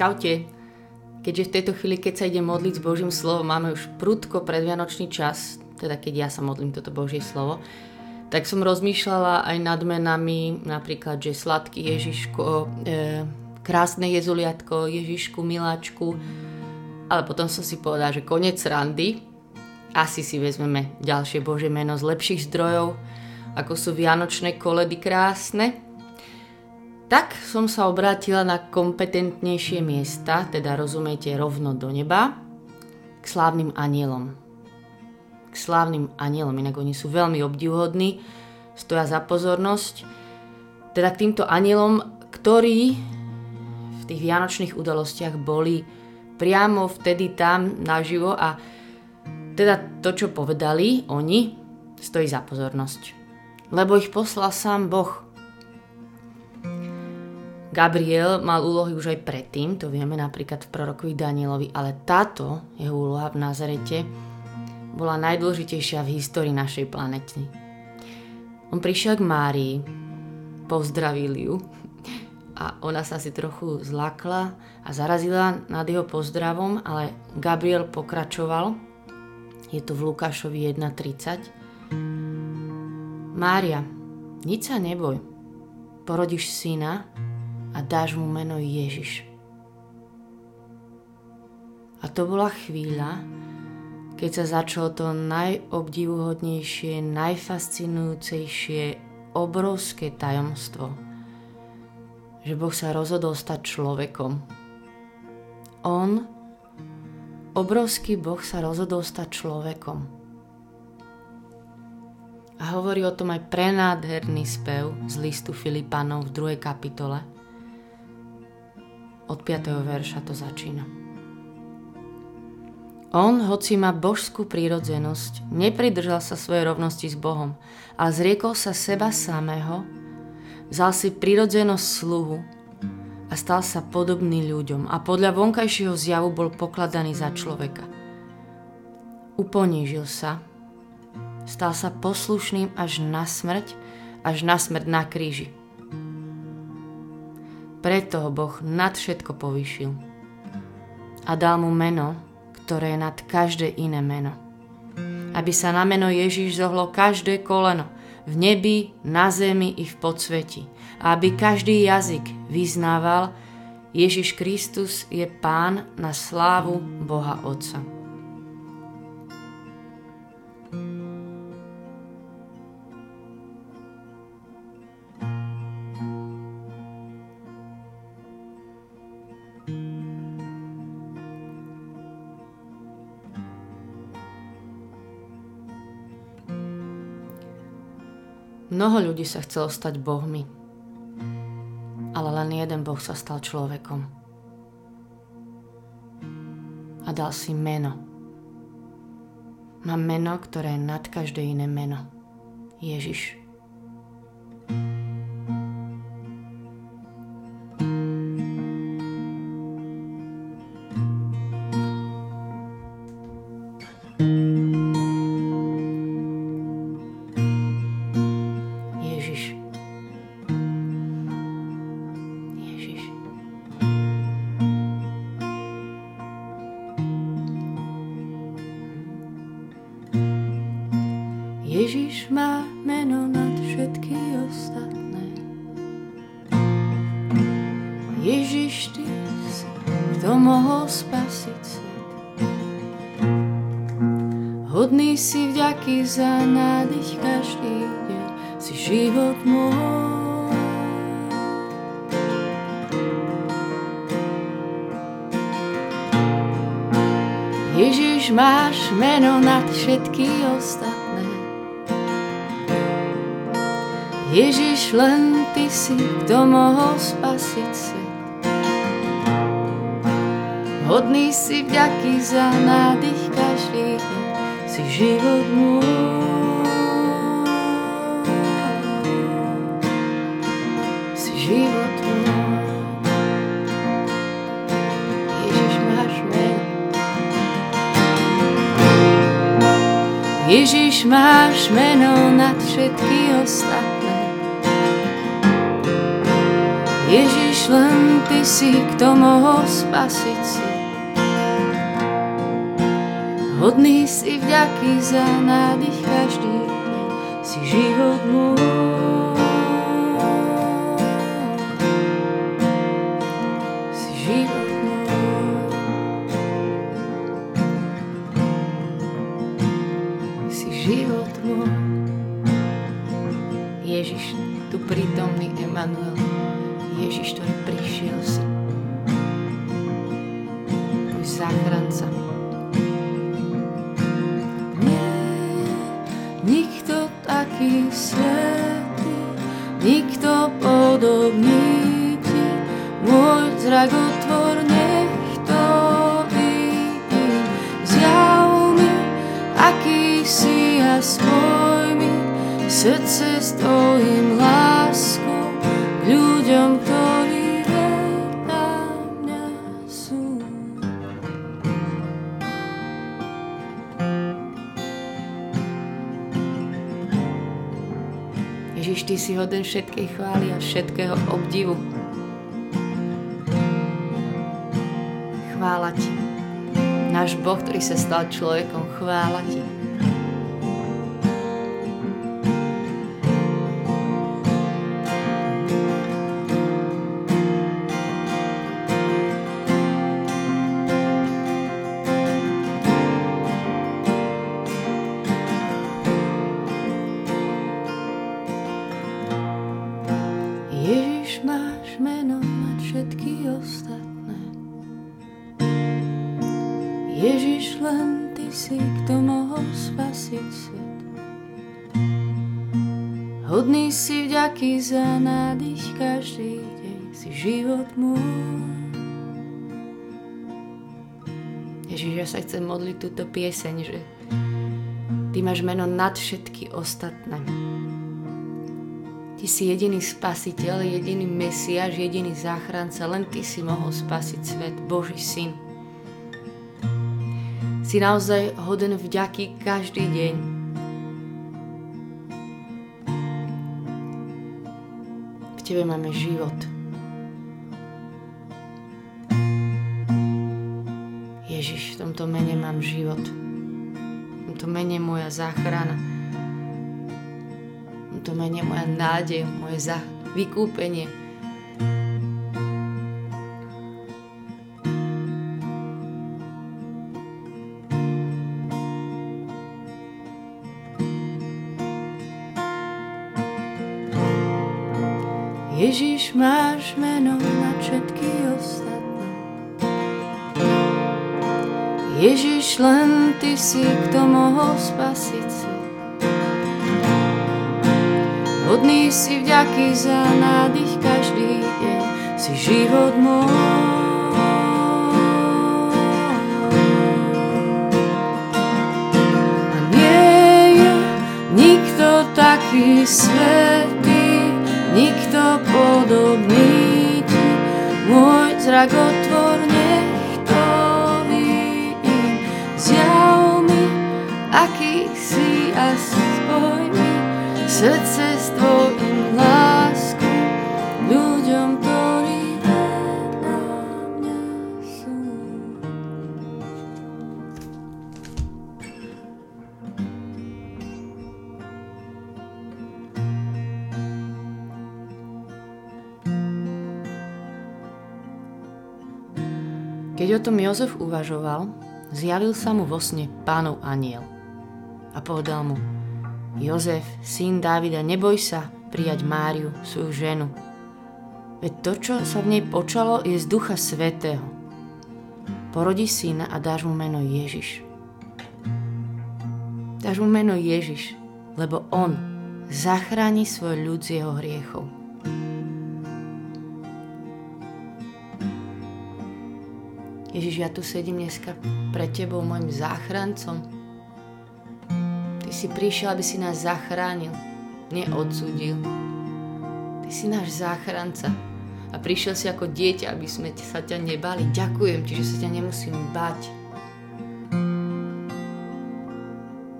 Čaute. Keďže v tejto chvíli, keď sa ide modliť s Božím slovom, máme už prudko predvianočný čas, teda keď ja sa modlím toto Božie slovo, tak som rozmýšľala aj nad menami, napríklad, že sladký Ježiško, e, krásne Jezuliatko, Ježišku, Miláčku, ale potom som si povedala, že konec randy, asi si vezmeme ďalšie Božie meno z lepších zdrojov, ako sú Vianočné koledy krásne, tak som sa obrátila na kompetentnejšie miesta, teda rozumiete rovno do neba, k slávnym anielom. K slávnym anielom, inak oni sú veľmi obdivhodní, stoja za pozornosť. Teda k týmto anielom, ktorí v tých vianočných udalostiach boli priamo vtedy tam naživo a teda to, čo povedali oni, stojí za pozornosť. Lebo ich poslal sám Boh – Gabriel mal úlohy už aj predtým, to vieme napríklad v prorokovi Danielovi, ale táto jeho úloha v Nazarete bola najdôležitejšia v histórii našej planety. On prišiel k Márii, pozdravil ju a ona sa si trochu zlakla a zarazila nad jeho pozdravom, ale Gabriel pokračoval. Je to v Lukášovi 1.30. Mária, nič sa neboj. Porodíš syna a dáš mu meno Ježiš. A to bola chvíľa, keď sa začalo to najobdivuhodnejšie, najfascinujúcejšie, obrovské tajomstvo, že Boh sa rozhodol stať človekom. On, obrovský Boh, sa rozhodol stať človekom. A hovorí o tom aj prenádherný spev z listu Filipanov v 2. kapitole – od 5. verša to začína. On, hoci má božskú prírodzenosť, nepridržal sa svojej rovnosti s Bohom, ale zriekol sa seba samého, vzal si prírodzenosť sluhu a stal sa podobný ľuďom a podľa vonkajšieho zjavu bol pokladaný za človeka. Uponížil sa, stal sa poslušným až na smrť, až na smrť na kríži. Preto ho Boh nad všetko povýšil a dal mu meno, ktoré je nad každé iné meno. Aby sa na meno Ježiš zohlo každé koleno, v nebi, na zemi i v podsveti. A aby každý jazyk vyznával, Ježiš Kristus je Pán na slávu Boha Otca. Mnoho ľudí sa chcelo stať bohmi, ale len jeden boh sa stal človekom. A dal si meno. Má meno, ktoré je nad každé iné meno. Ježiš. Život môj. Ježiš, máš meno nad všetky ostatné. Ježiš, len Ty si, kto mohol spasiť svet. Hodný si vďaky za nádych každý deň, si život môj. Ježiš, máš meno nad všetky ostatné. Ježiš, len Ty si, kto mohol spasiť si. Hodný si vďaky za nádych každý deň, si život môj. Emanuel, Ježiš, ktorý prišiel si. Hoden všetkej chvály a všetkého obdivu. Chvála Ti. Náš Boh, ktorý sa stal človekom, chvála Ti. Každý deň si život môj. Ježiš, ja sa chcem modliť túto pieseň, že Ty máš meno nad všetky ostatné. Ty si jediný spasiteľ, jediný mesiaž, jediný záchranca, len Ty si mohol spasiť svet, Boží syn. Si naozaj hoden vďaky každý deň, Tebe máme život. Ježiš, v tomto mene mám život. V tomto mene moja záchrana. V tomto mene moja nádej, moje vykúpenie. Ježiš, len Ty si, kto mohol spasiť si. Hodný si vďaky za nádych každý deň, si život môj. Nikto taký svetý, nikto podobný ti. Môj zrak otvor, srdce s tvojim lásku ľuďom, ktorí vedľa mňa sú. Keď o tom Jozef uvažoval, zjavil sa mu vo sne pánov aniel a povedal mu Jozef, syn Dávida, neboj sa prijať Máriu, svoju ženu. Veď to, čo sa v nej počalo, je z Ducha Svetého. Porodí syna a dáš mu meno Ježiš. Dáš mu meno Ježiš, lebo on zachráni svoj ľud z jeho hriechov. Ježiš, ja tu sedím dneska pre Tebou, môjim záchrancom. Ty si prišiel, aby si nás zachránil, neodsudil. Ty si náš záchranca a prišiel si ako dieťa, aby sme sa ťa nebali. Ďakujem Ti, že sa ťa nemusím bať.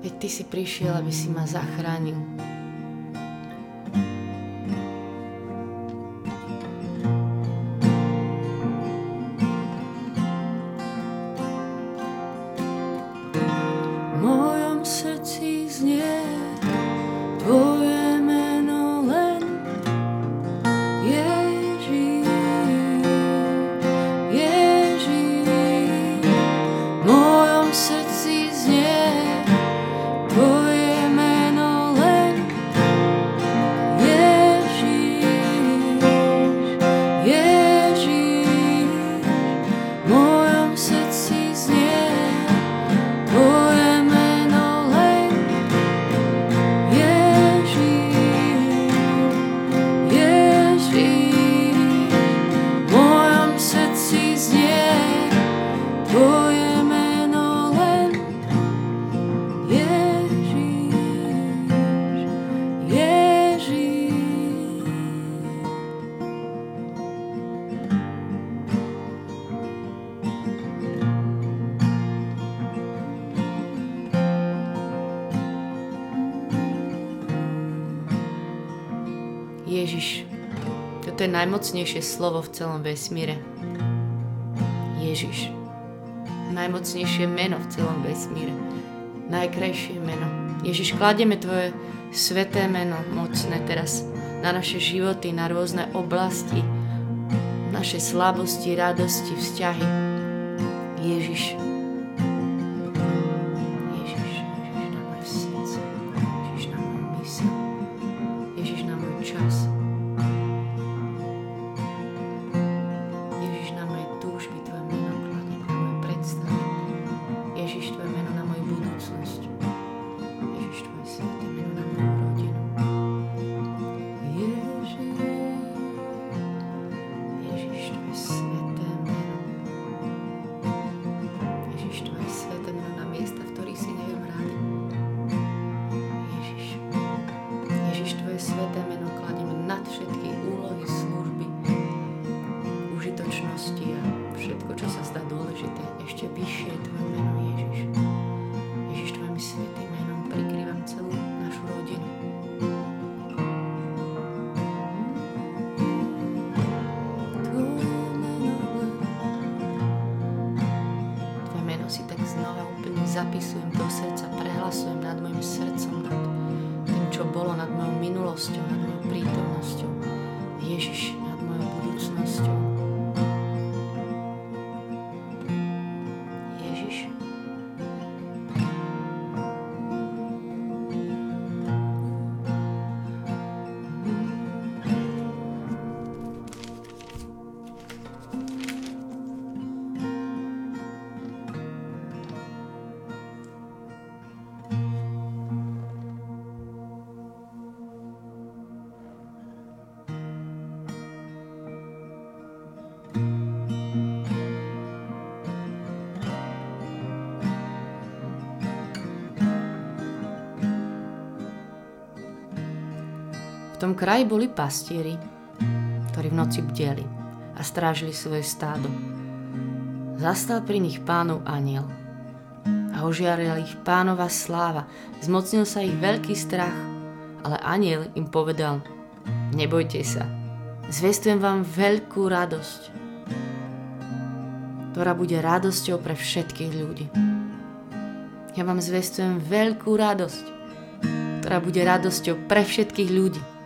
Veď Ty si prišiel, aby si ma zachránil. Ježiš, toto je najmocnejšie slovo v celom vesmíre. Ježiš. Najmocnejšie meno v celom vesmíre. Najkrajšie meno. Ježiš, kladieme Tvoje sveté meno mocné teraz na naše životy, na rôzne oblasti, naše slabosti, radosti, vzťahy. Ježiš, zapisujem do srdca, prehlasujem nad mojim srdcom, nad tým, čo bolo, nad mojou minulosťou, nad mojou prítomnosťou. Ježiš, nad mojou budúcnosťou. Tom kraji boli pastieri, ktorí v noci bdeli a strážili svoje stádo. Zastal pri nich pánov aniel a ožiarila ich pánova sláva. Zmocnil sa ich veľký strach, ale aniel im povedal, nebojte sa, zvestujem vám veľkú radosť, ktorá bude radosťou pre všetkých ľudí. Ja vám zvestujem veľkú radosť, ktorá bude radosťou pre všetkých ľudí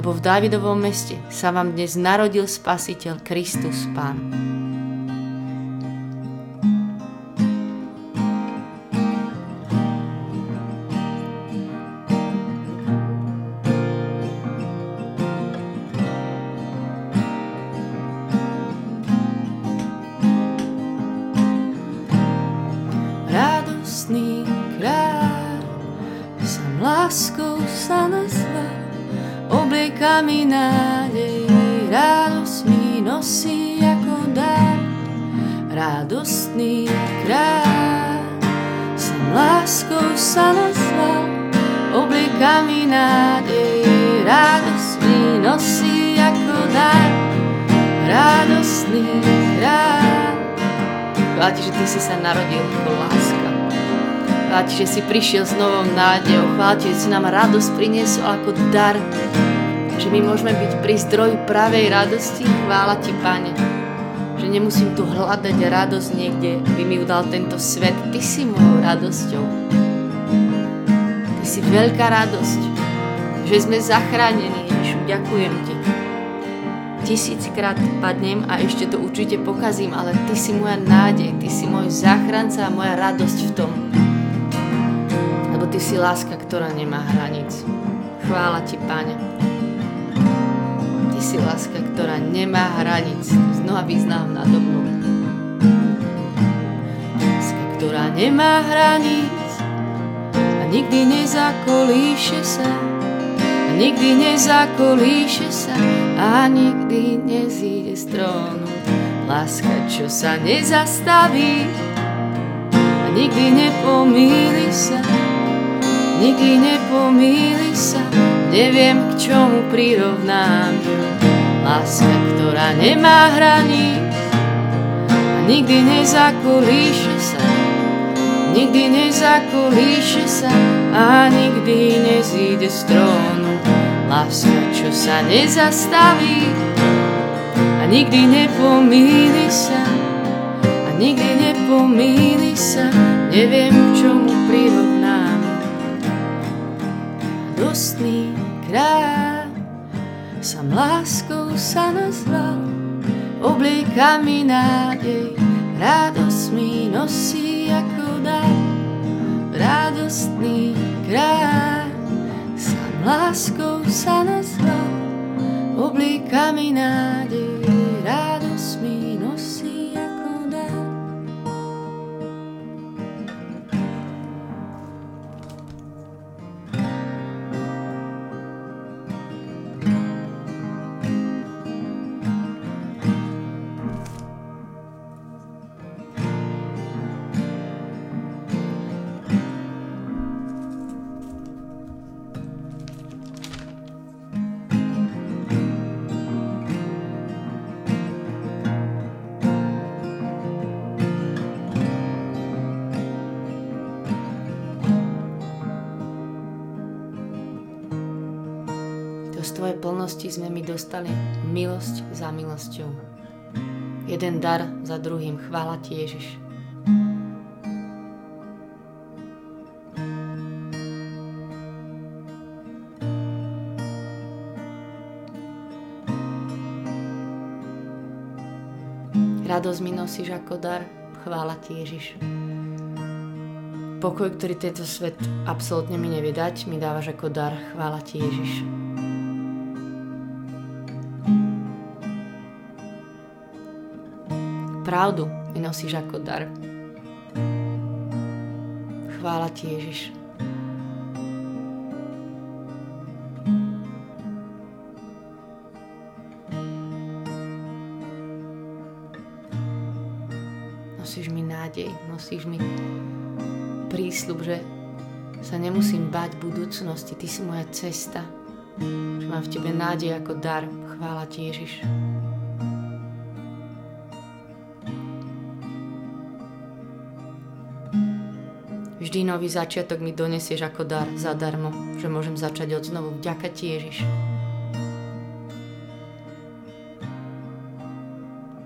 lebo v Dávidovom meste sa vám dnes narodil Spasiteľ Kristus Pán. Radosť mi nosí ako dar. Radostný kráľ, Chvála že Ty si sa narodil ako láska. Chvála že si prišiel s novou nádejou. Chvála že si nám radosť priniesol ako dar že my môžeme byť pri zdroju pravej radosti. Chvála Ti, Pane, že nemusím tu hľadať radosť niekde, by mi udal tento svet. Ty si mojou radosťou. Ty si veľká radosť, že sme zachránení, Ježišu, ďakujem Ti. Tisíckrát padnem a ešte to určite pokazím, ale Ty si moja nádej, Ty si môj záchranca a moja radosť v tom. Lebo Ty si láska, ktorá nemá hranic. Chvála Ti, Pane si láska, ktorá nemá hranic. Znova význam nado mnou. Láska, ktorá nemá hranic nikdy nezakolíše sa. Nikdy nezakolíše sa a nikdy nezíde z trónu. Láska, čo sa nezastaví nikdy nepomíli sa. Nikdy nepomíli sa, neviem k čomu prirovnám Láska, ktorá nemá hraní nikdy nezakolíše sa, nikdy nezakolíše sa a nikdy nezíde z trónu. láska, čo sa nezastaví a nikdy nepomíli sa a nikdy nepomíli sa neviem čomu prirovnám dostný kráľ sam láskou sa nazval obliekami nádej radosť mi nosí dar radostný kráľ. Láskou sa nazval, oblíkami nádej, Tvojej plnosti sme mi dostali milosť za milosťou. Jeden dar za druhým. Chvála Ti, Ježiš. Radosť mi nosíš ako dar. Chvála Ti, Ježiš. Pokoj, ktorý tento svet absolútne mi nevie dať, mi dávaš ako dar. Chvála Ti, Ježiš. Pravdu mi ako dar. Chvála ti, Ježiš. Nosíš mi nádej, nosíš mi prísľub, že sa nemusím bať budúcnosti. Ty si moja cesta. Že mám v tebe nádej ako dar. Chvála ti, Ježiš. Vždy nový začiatok mi donesieš ako dar zadarmo, že môžem začať od znovu. Vďaka ti, Ježiš.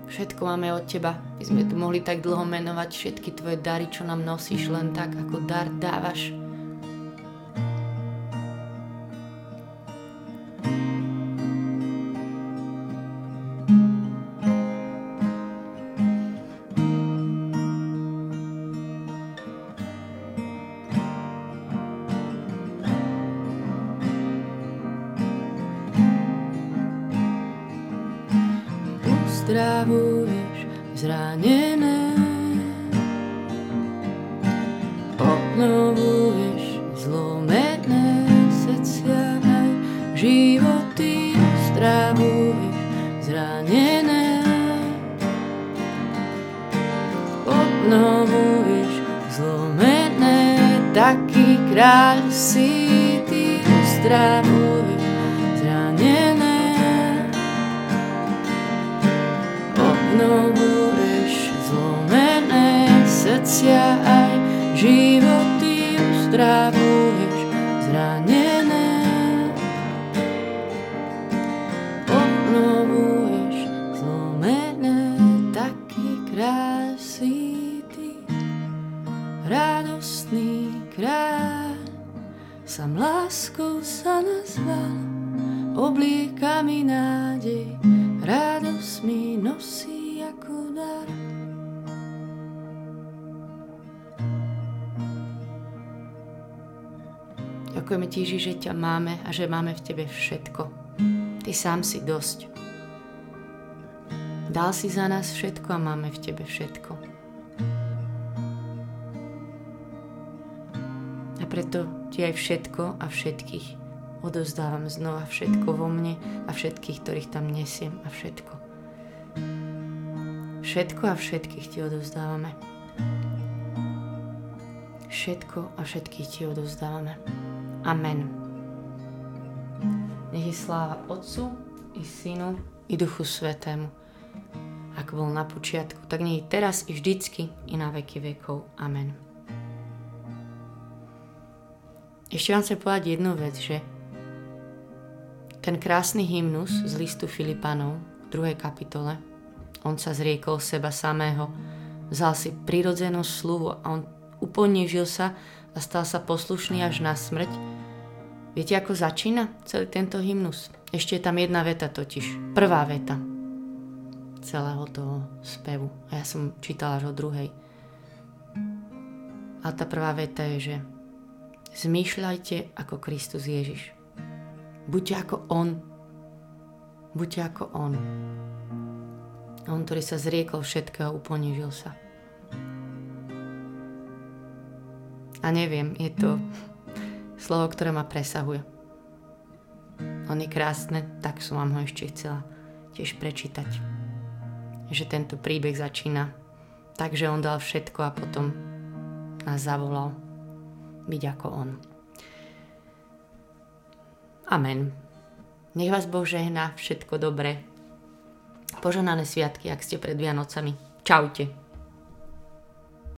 Všetko máme od teba. My sme tu mohli tak dlho menovať všetky tvoje dary, čo nám nosíš len tak, ako dar dávaš. Obnovuješ zlomené, taký kráľ si ty uzdravuješ obnovuješ zlomené srdcia aj životy uzdravuješ Sam láskou sa nazval, oblíkami nádej, radosť mi nosí. Ďakujeme Ti, že ťa máme a že máme v Tebe všetko. Ty sám si dosť. Dal si za nás všetko a máme v Tebe všetko. Preto Ti aj všetko a všetkých odozdávam znova všetko vo mne a všetkých, ktorých tam nesiem a všetko. Všetko a všetkých Ti odovzdávame. Všetko a všetkých Ti odovzdávame. Amen. Nech je sláva Otcu i Synu i Duchu Svetému, ako bol na počiatku, tak nie teraz i vždycky i na veky vekov. Amen. Ešte vám chcem povedať jednu vec, že ten krásny hymnus z listu Filipanov v 2. kapitole, on sa zriekol seba samého, vzal si prirodzenosť sluhu a on uponížil sa a stal sa poslušný až na smrť. Viete, ako začína celý tento hymnus? Ešte je tam jedna veta totiž. Prvá veta celého toho spevu. A ja som čítala až o druhej. A tá prvá veta je, že zmýšľajte ako Kristus Ježiš. Buďte ako On. Buďte ako On. On, ktorý sa zriekol všetkého, uponížil sa. A neviem, je to slovo, ktoré ma presahuje. On je krásne, tak som vám ho ešte chcela tiež prečítať. Že tento príbeh začína tak, že on dal všetko a potom nás zavolal byť ako on. Amen. Nech vás Boh žehná všetko dobré. Poženané sviatky, ak ste pred Vianocami. Čaute.